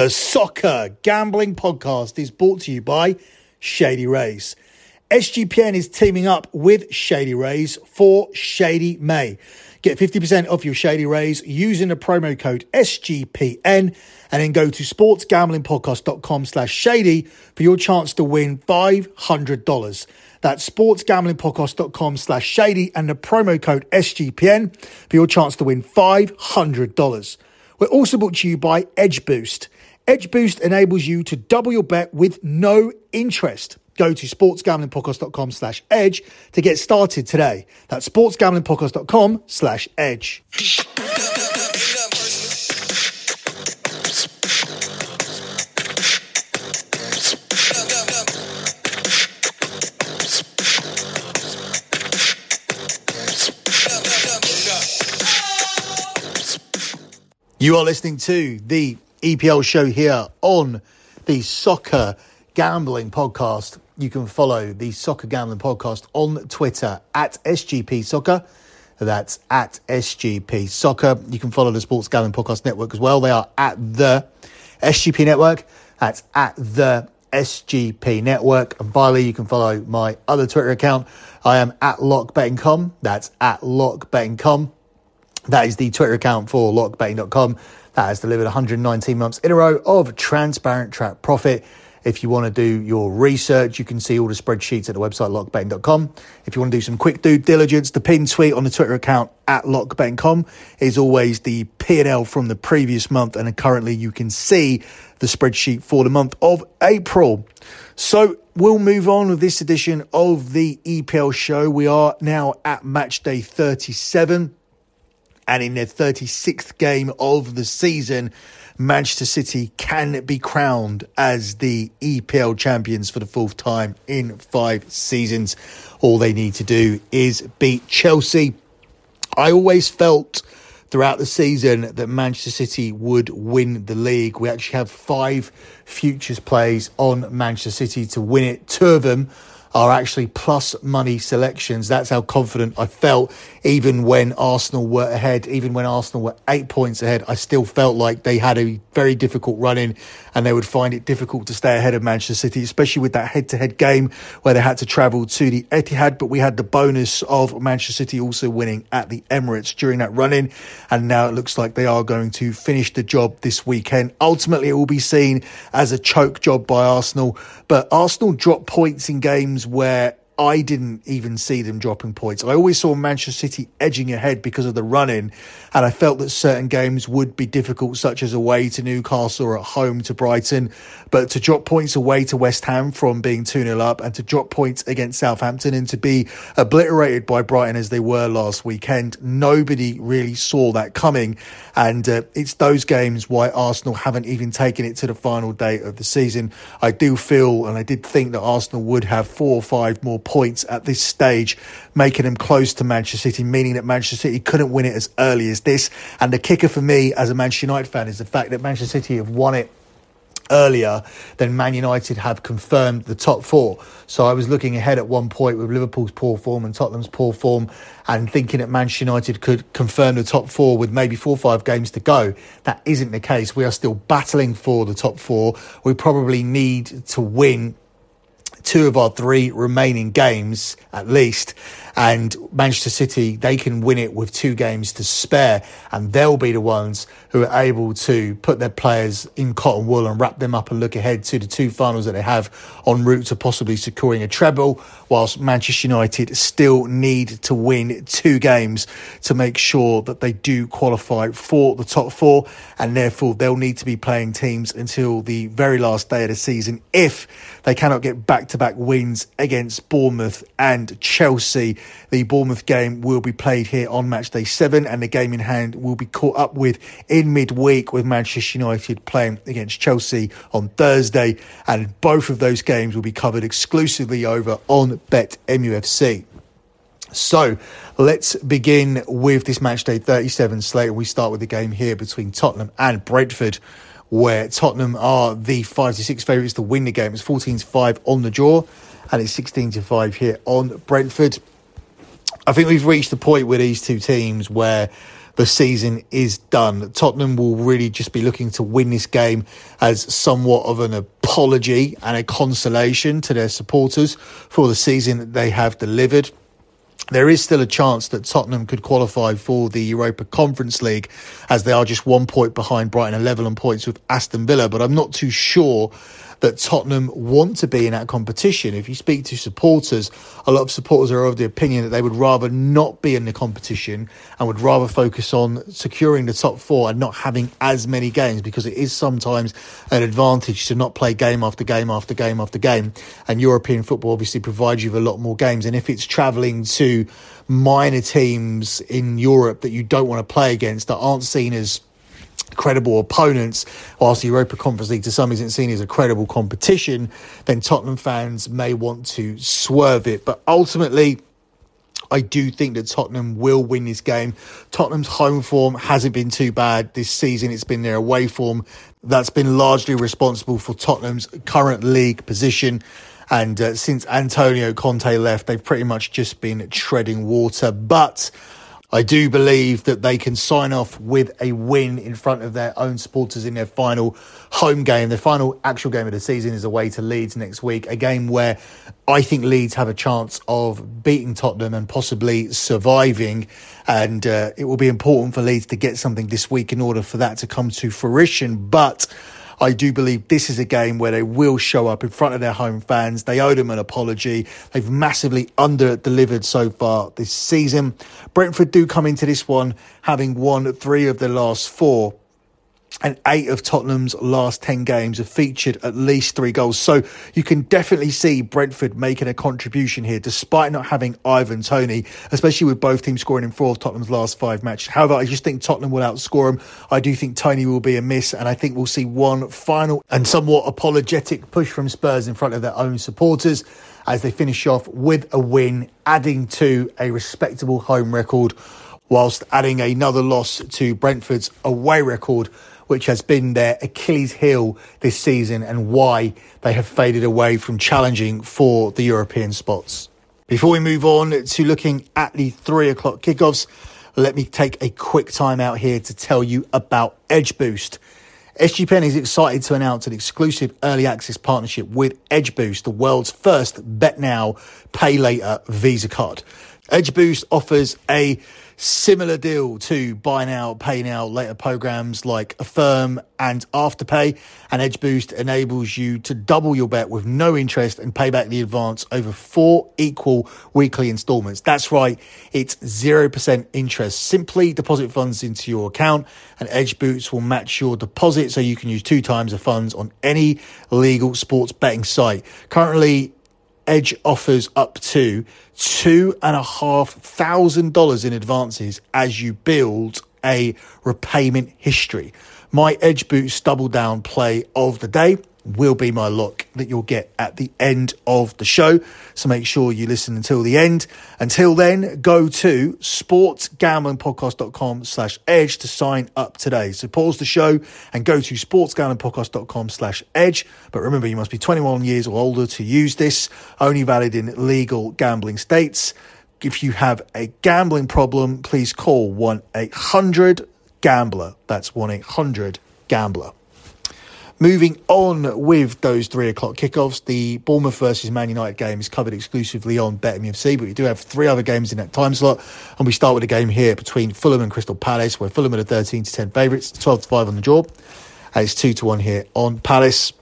The Soccer Gambling Podcast is brought to you by Shady Rays. SGPN is teaming up with Shady Rays for Shady May. Get 50% off your Shady Rays using the promo code SGPN and then go to sportsgamblingpodcast.com slash shady for your chance to win $500. That's sportsgamblingpodcast.com slash shady and the promo code SGPN for your chance to win $500. We're also brought to you by Edge Boost. Edge Boost enables you to double your bet with no interest. Go to sportsgamblingpodcast.com slash edge to get started today. That's sportsgamblingpodcast.com slash edge. You are listening to the EPL show here on the Soccer Gambling Podcast. You can follow the Soccer Gambling Podcast on Twitter at SGP Soccer. That's at SGP Soccer. You can follow the Sports Gambling Podcast Network as well. They are at the SGP Network. That's at the SGP Network. And finally, you can follow my other Twitter account. I am at LockBettingCom. That's at LockBettingCom. That is the Twitter account for lockbetting.com. Has delivered 119 months in a row of transparent track profit. If you want to do your research, you can see all the spreadsheets at the website lockbetting.com. If you want to do some quick due diligence, the pinned tweet on the Twitter account at lockbetting.com is always the P&L from the previous month. And currently you can see the spreadsheet for the month of April. So we'll move on with this edition of the EPL show. We are now at match day 37 and in their 36th game of the season, Manchester City can be crowned as the EPL champions for the fourth time in five seasons. All they need to do is beat Chelsea. I always felt throughout the season that Manchester City would win the league. We actually have five futures plays on Manchester City to win it. Two of them are actually plus money selections. That's how confident I felt. Even when Arsenal were ahead, even when Arsenal were eight points ahead, I still felt like they had a very difficult run in and they would find it difficult to stay ahead of Manchester City, especially with that head to head game where they had to travel to the Etihad. But we had the bonus of Manchester City also winning at the Emirates during that run in. And now it looks like they are going to finish the job this weekend. Ultimately, it will be seen as a choke job by Arsenal. But Arsenal dropped points in games games where I didn't even see them dropping points. I always saw Manchester City edging ahead because of the run in, and I felt that certain games would be difficult, such as away to Newcastle or at home to Brighton. But to drop points away to West Ham from being 2 0 up and to drop points against Southampton and to be obliterated by Brighton as they were last weekend, nobody really saw that coming. And uh, it's those games why Arsenal haven't even taken it to the final day of the season. I do feel and I did think that Arsenal would have four or five more points at this stage, making them close to Manchester City, meaning that Manchester City couldn't win it as early as this. And the kicker for me as a Manchester United fan is the fact that Manchester City have won it earlier than Man United have confirmed the top four. So I was looking ahead at one point with Liverpool's poor form and Tottenham's poor form and thinking that Manchester United could confirm the top four with maybe four or five games to go. That isn't the case. We are still battling for the top four. We probably need to win two of our three remaining games at least. And Manchester City, they can win it with two games to spare, and they'll be the ones who are able to put their players in cotton wool and wrap them up and look ahead to the two finals that they have en route to possibly securing a treble, whilst Manchester United still need to win two games to make sure that they do qualify for the top four, and therefore they'll need to be playing teams until the very last day of the season if they cannot get back to back wins against Bournemouth and Chelsea. The Bournemouth game will be played here on match day seven, and the game in hand will be caught up with in midweek with Manchester United playing against Chelsea on Thursday. And both of those games will be covered exclusively over on Bet MUFC. So let's begin with this match day 37 slate. We start with the game here between Tottenham and Brentford where Tottenham are the five to six favourites to win the game. It's 14 to 5 on the draw, and it's 16 to 5 here on Brentford. I think we've reached the point with these two teams where the season is done. Tottenham will really just be looking to win this game as somewhat of an apology and a consolation to their supporters for the season that they have delivered there is still a chance that Tottenham could qualify for the Europa Conference League as they are just one point behind Brighton and level on points with Aston Villa, but I'm not too sure that Tottenham want to be in that competition. If you speak to supporters, a lot of supporters are of the opinion that they would rather not be in the competition and would rather focus on securing the top four and not having as many games because it is sometimes an advantage to not play game after game after game after game. And European football obviously provides you with a lot more games. And if it's travelling to minor teams in Europe that you don't want to play against that aren't seen as credible opponents, whilst the Europa Conference League to some isn't seen as a credible competition, then Tottenham fans may want to swerve it. But ultimately, I do think that Tottenham will win this game. Tottenham's home form hasn't been too bad this season. It's been their away form that's been largely responsible for Tottenham's current league position. And uh, since Antonio Conte left, they've pretty much just been treading water. But I do believe that they can sign off with a win in front of their own supporters in their final home game. Their final actual game of the season is away to Leeds next week, a game where I think Leeds have a chance of beating Tottenham and possibly surviving. And uh, it will be important for Leeds to get something this week in order for that to come to fruition. But I do believe this is a game where they will show up in front of their home fans. They owe them an apology. They've massively under delivered so far this season. Brentford do come into this one having won three of the last four and eight of Tottenham's last 10 games have featured at least three goals. So you can definitely see Brentford making a contribution here, despite not having Ivan Toney, especially with both teams scoring in four of Tottenham's last five matches. However, I just think Tottenham will outscore them. I do think Toney will be a miss, and I think we'll see one final and somewhat apologetic push from Spurs in front of their own supporters as they finish off with a win, adding to a respectable home record, whilst adding another loss to Brentford's away record which has been their Achilles heel this season and why they have faded away from challenging for the European spots. Before we move on to looking at the three o'clock kickoffs, let me take a quick time out here to tell you about Edge Boost. SGPN is excited to announce an exclusive early access partnership with Edge Boost, the world's first bet now, pay later Visa card. Edge Boost offers a Similar deal to buy now, pay now later programs like Affirm and Afterpay. And Edge Boost enables you to double your bet with no interest and pay back the advance over four equal weekly installments. That's right, it's 0% interest. Simply deposit funds into your account and Edge Boost will match your deposit so you can use two times the funds on any legal sports betting site. Currently, Edge offers up to two and a half thousand dollars in advances as you build a repayment history. My Edge Boost double down play of the day will be my lock that you'll get at the end of the show. So make sure you listen until the end. Until then, go to sportsgamblingpodcast.com slash edge to sign up today. So pause the show and go to sportsgamblingpodcast.com slash edge. But remember, you must be 21 years or older to use this, only valid in legal gambling states. If you have a gambling problem, please call 1 800 Gambler. That's 1 800 Gambler. Moving on with those three o'clock kickoffs, the Bournemouth versus Man United game is covered exclusively on BetMUFC, but we do have three other games in that time slot. And we start with a game here between Fulham and Crystal Palace, where Fulham are the 13 to 10 favourites, 12 to 5 on the draw. And it's 2 to 1 here on Palace.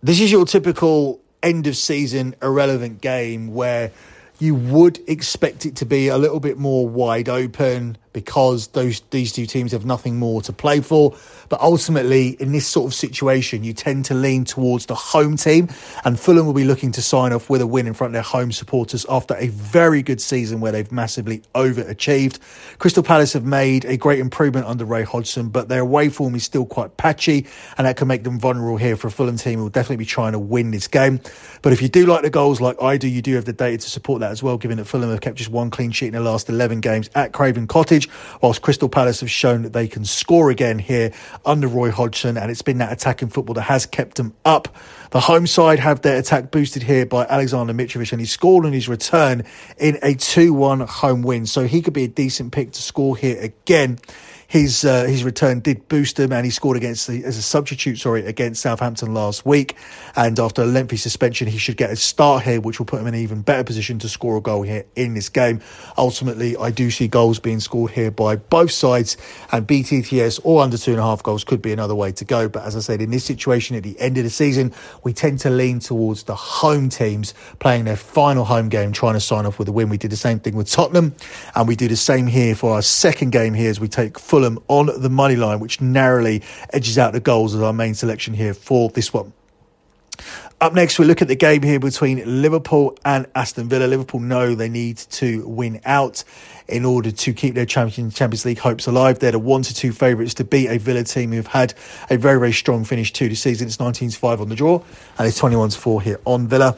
This is your typical end of season irrelevant game where you would expect it to be a little bit more wide open because those these two teams have nothing more to play for. But ultimately, in this sort of situation, you tend to lean towards the home team, and Fulham will be looking to sign off with a win in front of their home supporters after a very good season where they've massively overachieved. Crystal Palace have made a great improvement under Roy Hodgson, but their away form is still quite patchy, and that can make them vulnerable here for a Fulham team who will definitely be trying to win this game. But if you do like the goals like I do, you do have the data to support that as well, given that Fulham have kept just one clean sheet in the last 11 games at Craven Cottage. Advantage, whilst Crystal Palace have shown that they can score again here under Roy Hodgson, and it's been that attacking football that has kept them up. The home side have their attack boosted here by Alexander Mitrovic, and he scored on his return in a 2 1 home win. So he could be a decent pick to score here again his uh, his return did boost him, and he scored against the, as a substitute, sorry, against Southampton last week. And after a lengthy suspension, he should get a start here, which will put him in an even better position to score a goal here in this game. Ultimately, I do see goals being scored here by both sides, and BTTS or under two and a half goals could be another way to go. But as I said, in this situation at the end of the season, we tend to lean towards the home teams playing their final home game, trying to sign off with a win. We did the same thing with Tottenham, and we do the same here for our second game here as we take full Fulham on the money line, which narrowly edges out the goals as our main selection here for this one. Up next, we look at the game here between Liverpool and Aston Villa. Liverpool know they need to win out in order to keep their Champions League hopes alive. They're the one to two favourites to beat a Villa team who've had a very, very strong finish to the season. It's 19 to 5 on the draw, and it's 21 to 4 here on Villa.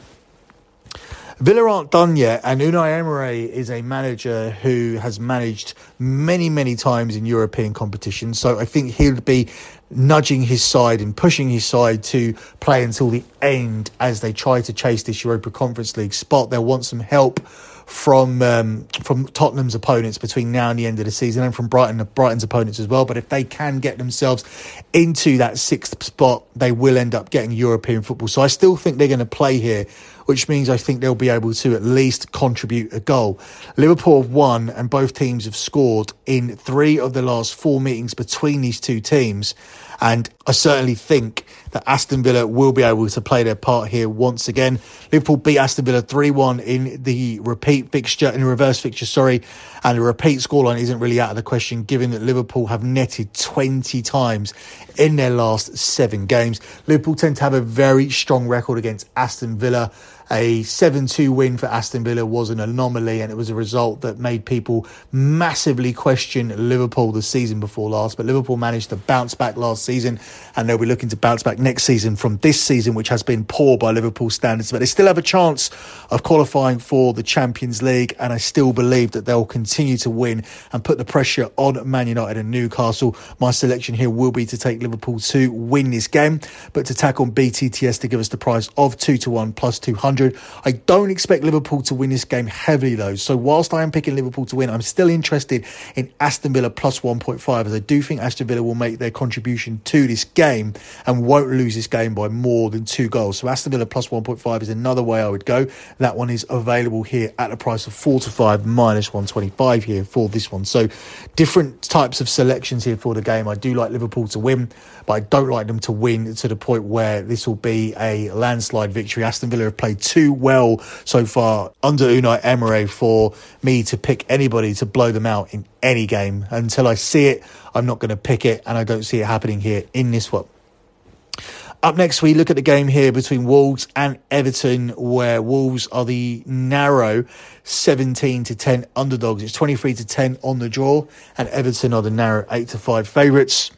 Villa aren't done yet, and Unai Emery is a manager who has managed many, many times in European competitions. So I think he'll be nudging his side and pushing his side to play until the end as they try to chase this Europa Conference League spot. They'll want some help from um, from Tottenham's opponents between now and the end of the season, and from Brighton Brighton's opponents as well. But if they can get themselves into that sixth spot, they will end up getting European football. So I still think they're going to play here which means I think they'll be able to at least contribute a goal. Liverpool have won, and both teams have scored in three of the last four meetings between these two teams. And I certainly think that Aston Villa will be able to play their part here once again. Liverpool beat Aston Villa 3 1 in the repeat fixture, in the reverse fixture, sorry. And the repeat scoreline isn't really out of the question, given that Liverpool have netted 20 times in their last seven games. Liverpool tend to have a very strong record against Aston Villa. A 7 2 win for Aston Villa was an anomaly, and it was a result that made people massively question Liverpool the season before last. But Liverpool managed to bounce back last season, and they'll be looking to bounce back next season from this season, which has been poor by Liverpool standards. But they still have a chance of qualifying for the Champions League, and I still believe that they'll continue to win and put the pressure on Man United and Newcastle. My selection here will be to take Liverpool to win this game, but to tack on BTTS to give us the price of 2 to 1 plus 200. 100. I don't expect Liverpool to win this game heavily, though. So, whilst I am picking Liverpool to win, I'm still interested in Aston Villa plus 1.5, as I do think Aston Villa will make their contribution to this game and won't lose this game by more than two goals. So, Aston Villa plus 1.5 is another way I would go. That one is available here at a price of 4 to 5 minus 125 here for this one. So, different types of selections here for the game. I do like Liverpool to win, but I don't like them to win to the point where this will be a landslide victory. Aston Villa have played too well so far under Unai Emery for me to pick anybody to blow them out in any game. Until I see it, I'm not going to pick it, and I don't see it happening here in this one. Up next, we look at the game here between Wolves and Everton, where Wolves are the narrow 17 to 10 underdogs. It's 23 to 10 on the draw, and Everton are the narrow 8 to 5 favourites.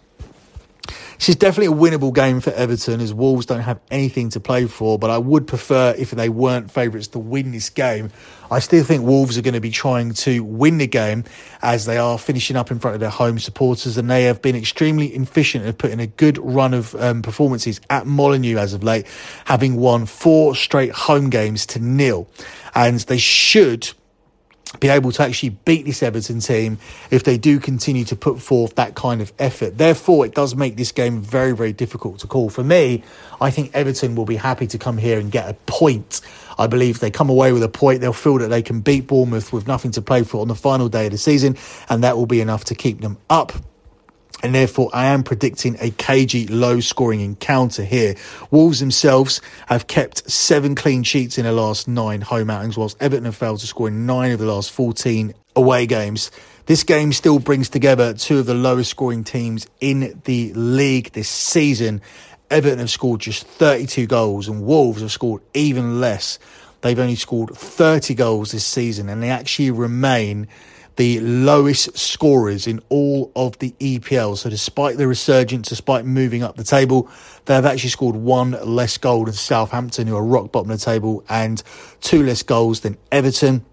This is definitely a winnable game for Everton as Wolves don't have anything to play for, but I would prefer if they weren't favourites to win this game. I still think Wolves are going to be trying to win the game as they are finishing up in front of their home supporters and they have been extremely efficient at putting a good run of um, performances at Molineux as of late, having won four straight home games to nil. And they should be able to actually beat this Everton team if they do continue to put forth that kind of effort. Therefore, it does make this game very, very difficult to call. For me, I think Everton will be happy to come here and get a point. I believe they come away with a point, they'll feel that they can beat Bournemouth with nothing to play for on the final day of the season, and that will be enough to keep them up and therefore I am predicting a cagey low scoring encounter here. Wolves themselves have kept seven clean sheets in the last nine home outings, whilst Everton have failed to score in nine of the last 14 away games. This game still brings together two of the lowest scoring teams in the league this season. Everton have scored just 32 goals and Wolves have scored even less. They've only scored 30 goals this season and they actually remain the lowest scorers in all of the EPL. So despite the resurgence, despite moving up the table, they have actually scored one less goal than Southampton, who are rock bottom of the table, and two less goals than Everton.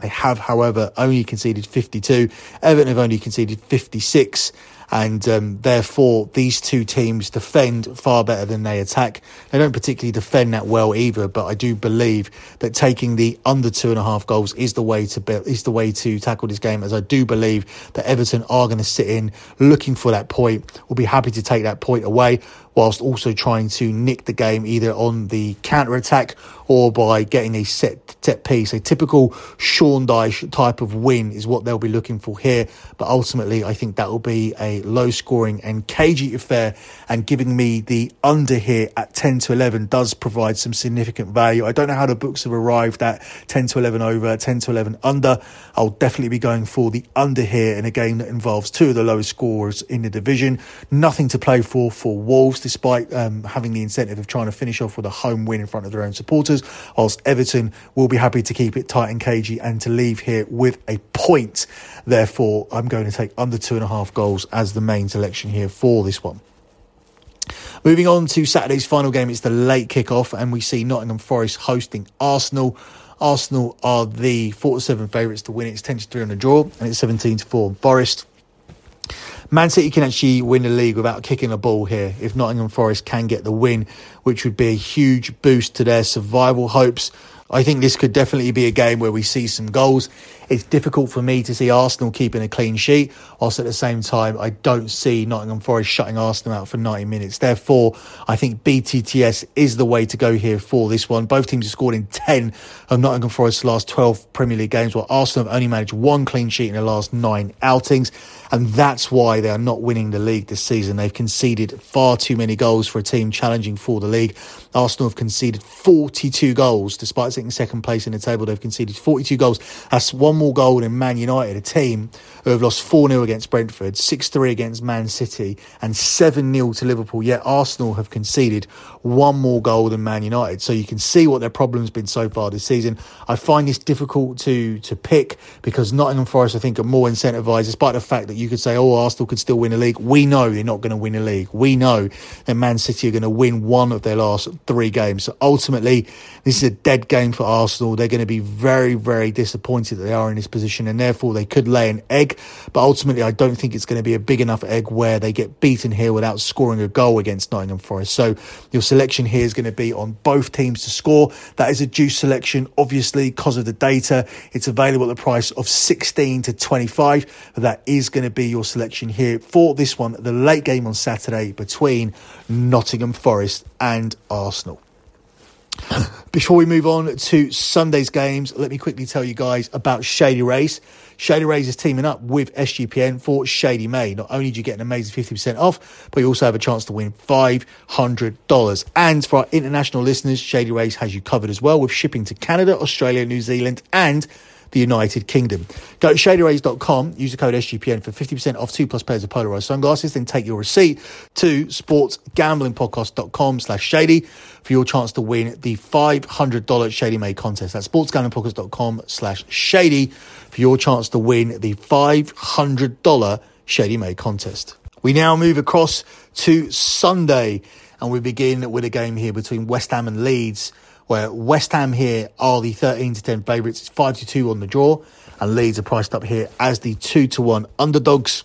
They have, however, only conceded 52. Everton have only conceded 56 and um, therefore these two teams defend far better than they attack. They don't particularly defend that well either, but I do believe that taking the under two and a half goals is the way to be, is the way to tackle this game. As I do believe that Everton are going to sit in looking for that point. We'll be happy to take that point away whilst also trying to nick the game either on the counter attack or by getting a set set piece. A typical Sean Dyche type of win is what they'll be looking for here. But ultimately, I think that will be a low scoring and cagey affair. And giving me the under here at 10 to 11 does provide some significant value. I don't know how the books have arrived at 10 to 11 over, 10 to 11 under. I'll definitely be going for the under here in a game that involves two of the lowest scorers in the division. Nothing to play for for Wolves despite um, having the incentive of trying to finish off with a home win in front of their own supporters, whilst Everton will be happy to keep it tight and cagey and to leave here with a point. Therefore, I'm going to take under two and a half goals as the main selection here for this one. Moving on to Saturday's final game, it's the late kickoff, and we see Nottingham Forest hosting Arsenal. Arsenal are the 47 favourites to win. It's 10 to 3 on the draw, and it's 17 to 4 on Forest. Man City can actually win the league without kicking a ball here if Nottingham Forest can get the win, which would be a huge boost to their survival hopes. I think this could definitely be a game where we see some goals. It's difficult for me to see Arsenal keeping a clean sheet, whilst at the same time, I don't see Nottingham Forest shutting Arsenal out for 90 minutes. Therefore, I think BTTS is the way to go here for this one. Both teams have scored in 10 of Nottingham Forest's last 12 Premier League games, while Arsenal have only managed one clean sheet in their last nine outings. And that's why they are not winning the league this season. They've conceded far too many goals for a team challenging for the league. Arsenal have conceded 42 goals, despite sitting second place in the table. They've conceded 42 goals. That's one more goal than Man United, a team who have lost 4 0 against Brentford, 6 3 against Man City, and 7 0 to Liverpool. Yet Arsenal have conceded one more goal than Man United. So you can see what their problem's been so far this season. I find this difficult to, to pick because Nottingham Forest, I think, are more incentivised, despite the fact that you could say, oh, Arsenal could still win a league. We know they're not going to win a league. We know that Man City are going to win one of their last three games. So ultimately, this is a dead game for Arsenal. They're going to be very, very disappointed that they are in this position and therefore they could lay an egg. But ultimately, I don't think it's going to be a big enough egg where they get beaten here without scoring a goal against Nottingham Forest. So your selection here is going to be on both teams to score. That is a juice selection, obviously, because of the data. It's available at the price of 16 to 25. But that is going to be your selection here for this one, the late game on Saturday between Nottingham Forest and Arsenal. Before we move on to Sunday's games, let me quickly tell you guys about Shady Rays. Shady Rays is teaming up with SGPN for Shady May. Not only do you get an amazing 50% off, but you also have a chance to win $500. And for our international listeners, Shady Rays has you covered as well with shipping to Canada, Australia, New Zealand, and the United Kingdom. Go to shadyrays.com, use the code SGPN for 50% off two plus pairs of polarized sunglasses, then take your receipt to sportsgamblingpodcast.com slash shady for your chance to win the $500 Shady May contest. That's sportsgamblingpodcast.com slash shady for your chance to win the $500 Shady May contest. We now move across to Sunday and we begin with a game here between West Ham and Leeds where West Ham here are the 13 to 10 favourites. It's 5 to 2 on the draw, and Leeds are priced up here as the 2 to 1 underdogs.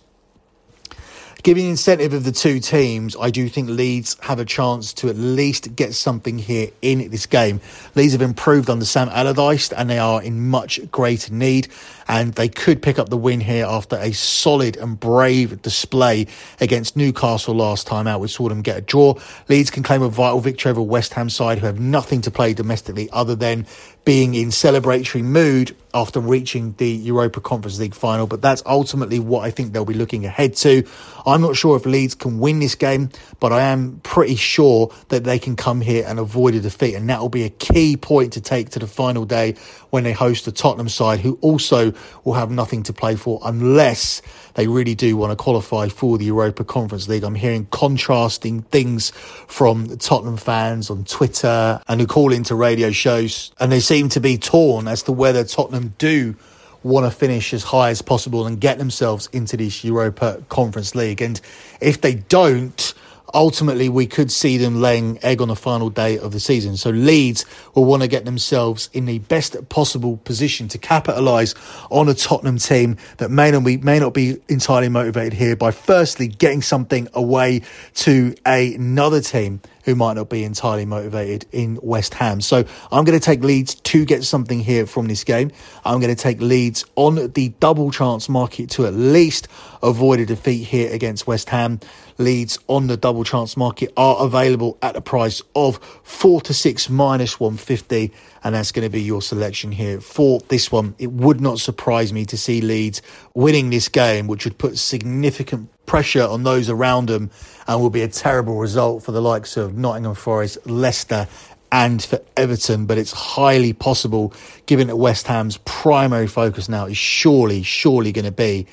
Giving incentive of the two teams, I do think Leeds have a chance to at least get something here in this game. Leeds have improved under Sam Allardyce and they are in much greater need and they could pick up the win here after a solid and brave display against Newcastle last time out, which saw them get a draw. Leeds can claim a vital victory over West Ham side who have nothing to play domestically other than being in celebratory mood after reaching the Europa Conference League final, but that's ultimately what I think they'll be looking ahead to. I'm not sure if Leeds can win this game, but I am pretty sure that they can come here and avoid a defeat, and that will be a key point to take to the final day when they host the Tottenham side, who also will have nothing to play for unless they really do want to qualify for the Europa Conference League. I'm hearing contrasting things from Tottenham fans on Twitter and who call into radio shows, and they seem to be torn as to whether Tottenham do want to finish as high as possible and get themselves into this Europa Conference League. And if they don't, ultimately we could see them laying egg on the final day of the season. So Leeds will want to get themselves in the best possible position to capitalise on a Tottenham team that may not be may not be entirely motivated here by firstly getting something away to another team who might not be entirely motivated in West Ham. So I'm going to take Leeds to get something here from this game. I'm going to take Leeds on the double chance market to at least avoid a defeat here against West Ham. Leeds on the double chance market are available at a price of four to six minus 150 and that's going to be your selection here for this one. It would not surprise me to see Leeds winning this game, which would put significant pressure on those around them and will be a terrible result for the likes of Nottingham Forest, Leicester, and for Everton. But it's highly possible, given that West Ham's primary focus now is surely, surely going to be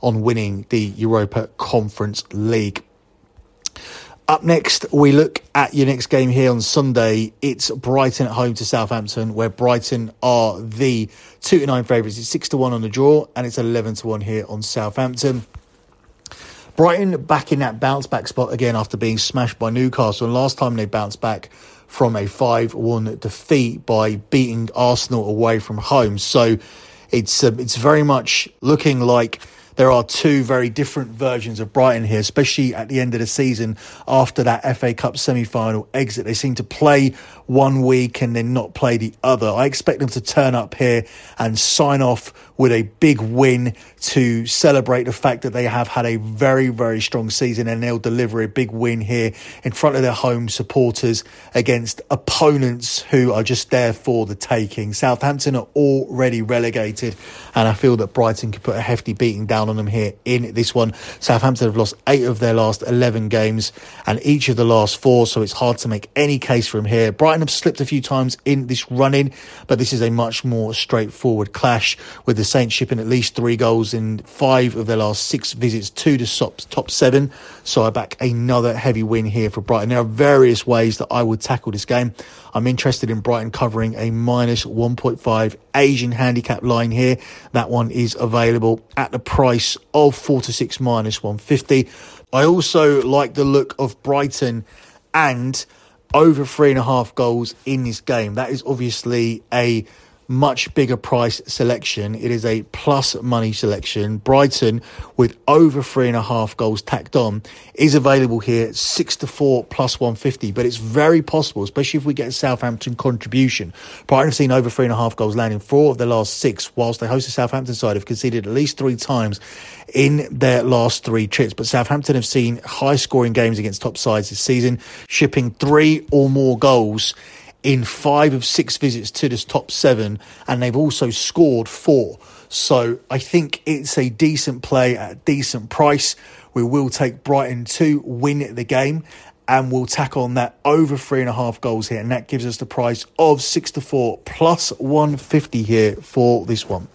on winning the Europa Conference League. Up next, we look at your next game here on Sunday. It's Brighton at home to Southampton, where Brighton are the two to nine favourites. It's six to one on the draw, and it's eleven to one here on Southampton. Brighton back in that bounce back spot again after being smashed by Newcastle. And last time they bounced back from a 5 1 defeat by beating Arsenal away from home. So it's, uh, it's very much looking like there are two very different versions of Brighton here, especially at the end of the season after that FA Cup semi final exit. They seem to play one week and then not play the other. I expect them to turn up here and sign off with a big win to celebrate the fact that they have had a very, very strong season and they'll deliver a big win here in front of their home supporters against opponents who are just there for the taking. Southampton are already relegated and I feel that Brighton could put a hefty beating down on them here in this one. Southampton have lost eight of their last 11 games and each of the last four, so it's hard to make any case for from here. Brighton have slipped a few times in this run in, but this is a much more straightforward clash with the Saints shipping at least three goals in five of their last six visits to the top seven. So I back another heavy win here for Brighton. There are various ways that I would tackle this game. I'm interested in Brighton covering a minus 1.5 Asian handicap line here. That one is available at the price of four to six minus 150. I also like the look of Brighton and over three and a half goals in this game. That is obviously a much bigger price selection. It is a plus money selection. Brighton, with over three and a half goals tacked on, is available here six to four plus 150. But it's very possible, especially if we get a Southampton contribution. Brighton have seen over three and a half goals landing four of their last six, whilst they host the Southampton side have conceded at least three times in their last three trips. But Southampton have seen high scoring games against top sides this season, shipping three or more goals in five of six visits to this top seven, and they've also scored four. So I think it's a decent play at a decent price. We will take Brighton to win the game, and we'll tack on that over three and a half goals here, and that gives us the price of six to four plus 150 here for this one.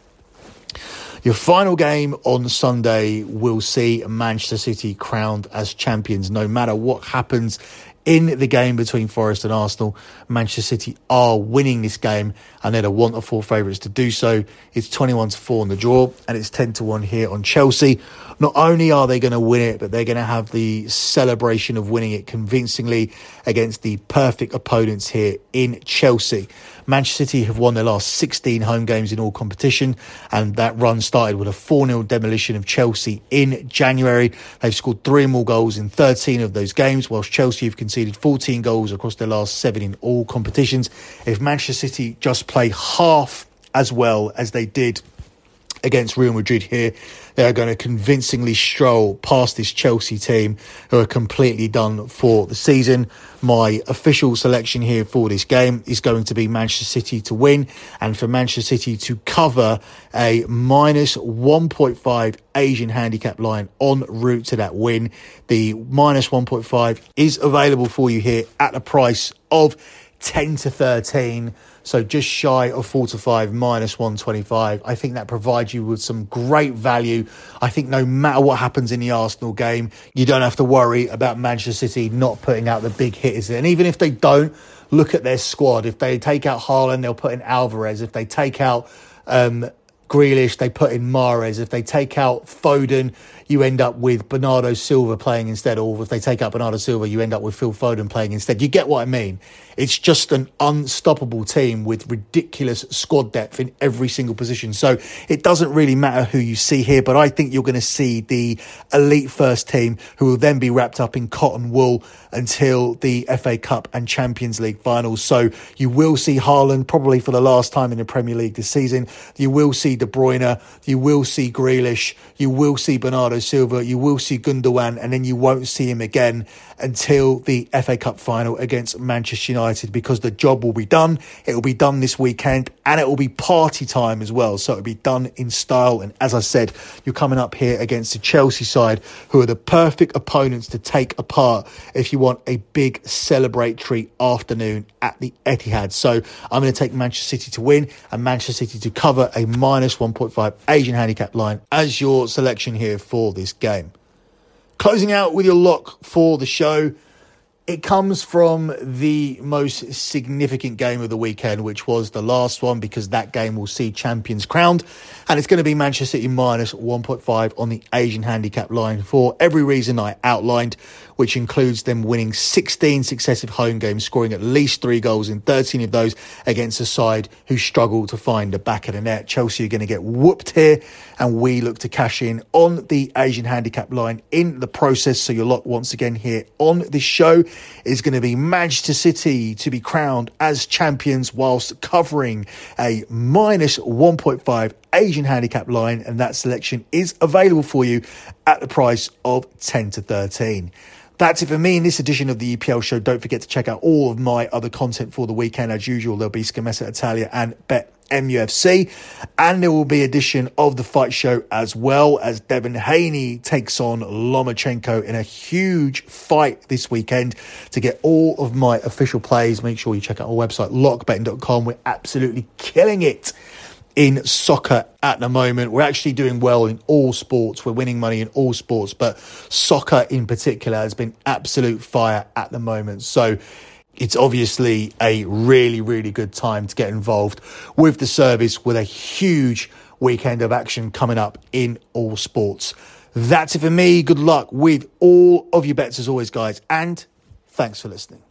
Your final game on Sunday will see Manchester City crowned as champions no matter what happens in the game between Forest and Arsenal. Manchester City are winning this game and they're the one of four favourites to do so. It's 21 to 4 on the draw and it's 10 to 1 here on Chelsea. Not only are they going to win it, but they're going to have the celebration of winning it convincingly against the perfect opponents here in Chelsea. Manchester City have won their last 16 home games in all competition, and that run started with a 4 0 demolition of Chelsea in January. They've scored three more goals in 13 of those games, whilst Chelsea have conceded 14 goals across their last seven in all competitions. If Manchester City just play half as well as they did against Real Madrid here. They are going to convincingly stroll past this Chelsea team who are completely done for the season. My official selection here for this game is going to be Manchester City to win and for Manchester City to cover a minus 1.5 Asian handicap line en route to that win. The minus 1.5 is available for you here at a price of 10 to 13. So just shy of 4 to 5 minus 125. I think that provides you with some great value. I think no matter what happens in the Arsenal game, you don't have to worry about Manchester City not putting out the big hitters. And even if they don't, look at their squad. If they take out Haaland, they'll put in Alvarez. If they take out um, Grealish, they put in Mahrez. If they take out Foden, you end up with Bernardo Silva playing instead, or if they take out Bernardo Silva, you end up with Phil Foden playing instead. You get what I mean? It's just an unstoppable team with ridiculous squad depth in every single position. So it doesn't really matter who you see here, but I think you're going to see the elite first team who will then be wrapped up in cotton wool until the FA Cup and Champions League finals. So you will see Haaland probably for the last time in the Premier League this season. You will see De Bruyne. You will see Grealish. You will see Bernardo Silva. You will see Gundogan, and then you won't see him again until the FA Cup final against Manchester United because the job will be done. It will be done this weekend and it will be party time as well. So it'll be done in style. And as I said, you're coming up here against the Chelsea side, who are the perfect opponents to take apart if you want a big celebratory afternoon at the Etihad. So I'm going to take Manchester City to win and Manchester City to cover a minus 1.5 Asian handicap line as your selection here for this game. Closing out with your lock for the show. It comes from the most significant game of the weekend, which was the last one, because that game will see champions crowned. And it's going to be Manchester City minus 1.5 on the Asian handicap line for every reason I outlined, which includes them winning 16 successive home games, scoring at least three goals in 13 of those against a side who struggle to find the back of the net. Chelsea are going to get whooped here, and we look to cash in on the Asian handicap line in the process. So your lock once again here on this show is going to be Manchester City to be crowned as champions whilst covering a minus 1.5 Asian handicap line, and that selection is available for you at the price of 10 to 13. That's it for me in this edition of the EPL show. Don't forget to check out all of my other content for the weekend. As usual, there'll be Scommessa Italia and Bet MUFC. And there will be edition of the fight show as well as Devin Haney takes on Lomachenko in a huge fight this weekend. To get all of my official plays, make sure you check out our website, lockbetting.com. We're absolutely killing it in soccer at the moment. We're actually doing well in all sports. We're winning money in all sports, but soccer in particular has been absolute fire at the moment. So it's obviously a really, really good time to get involved with the service with a huge weekend of action coming up in all sports. That's it for me. Good luck with all of your bets as always, guys, and thanks for listening.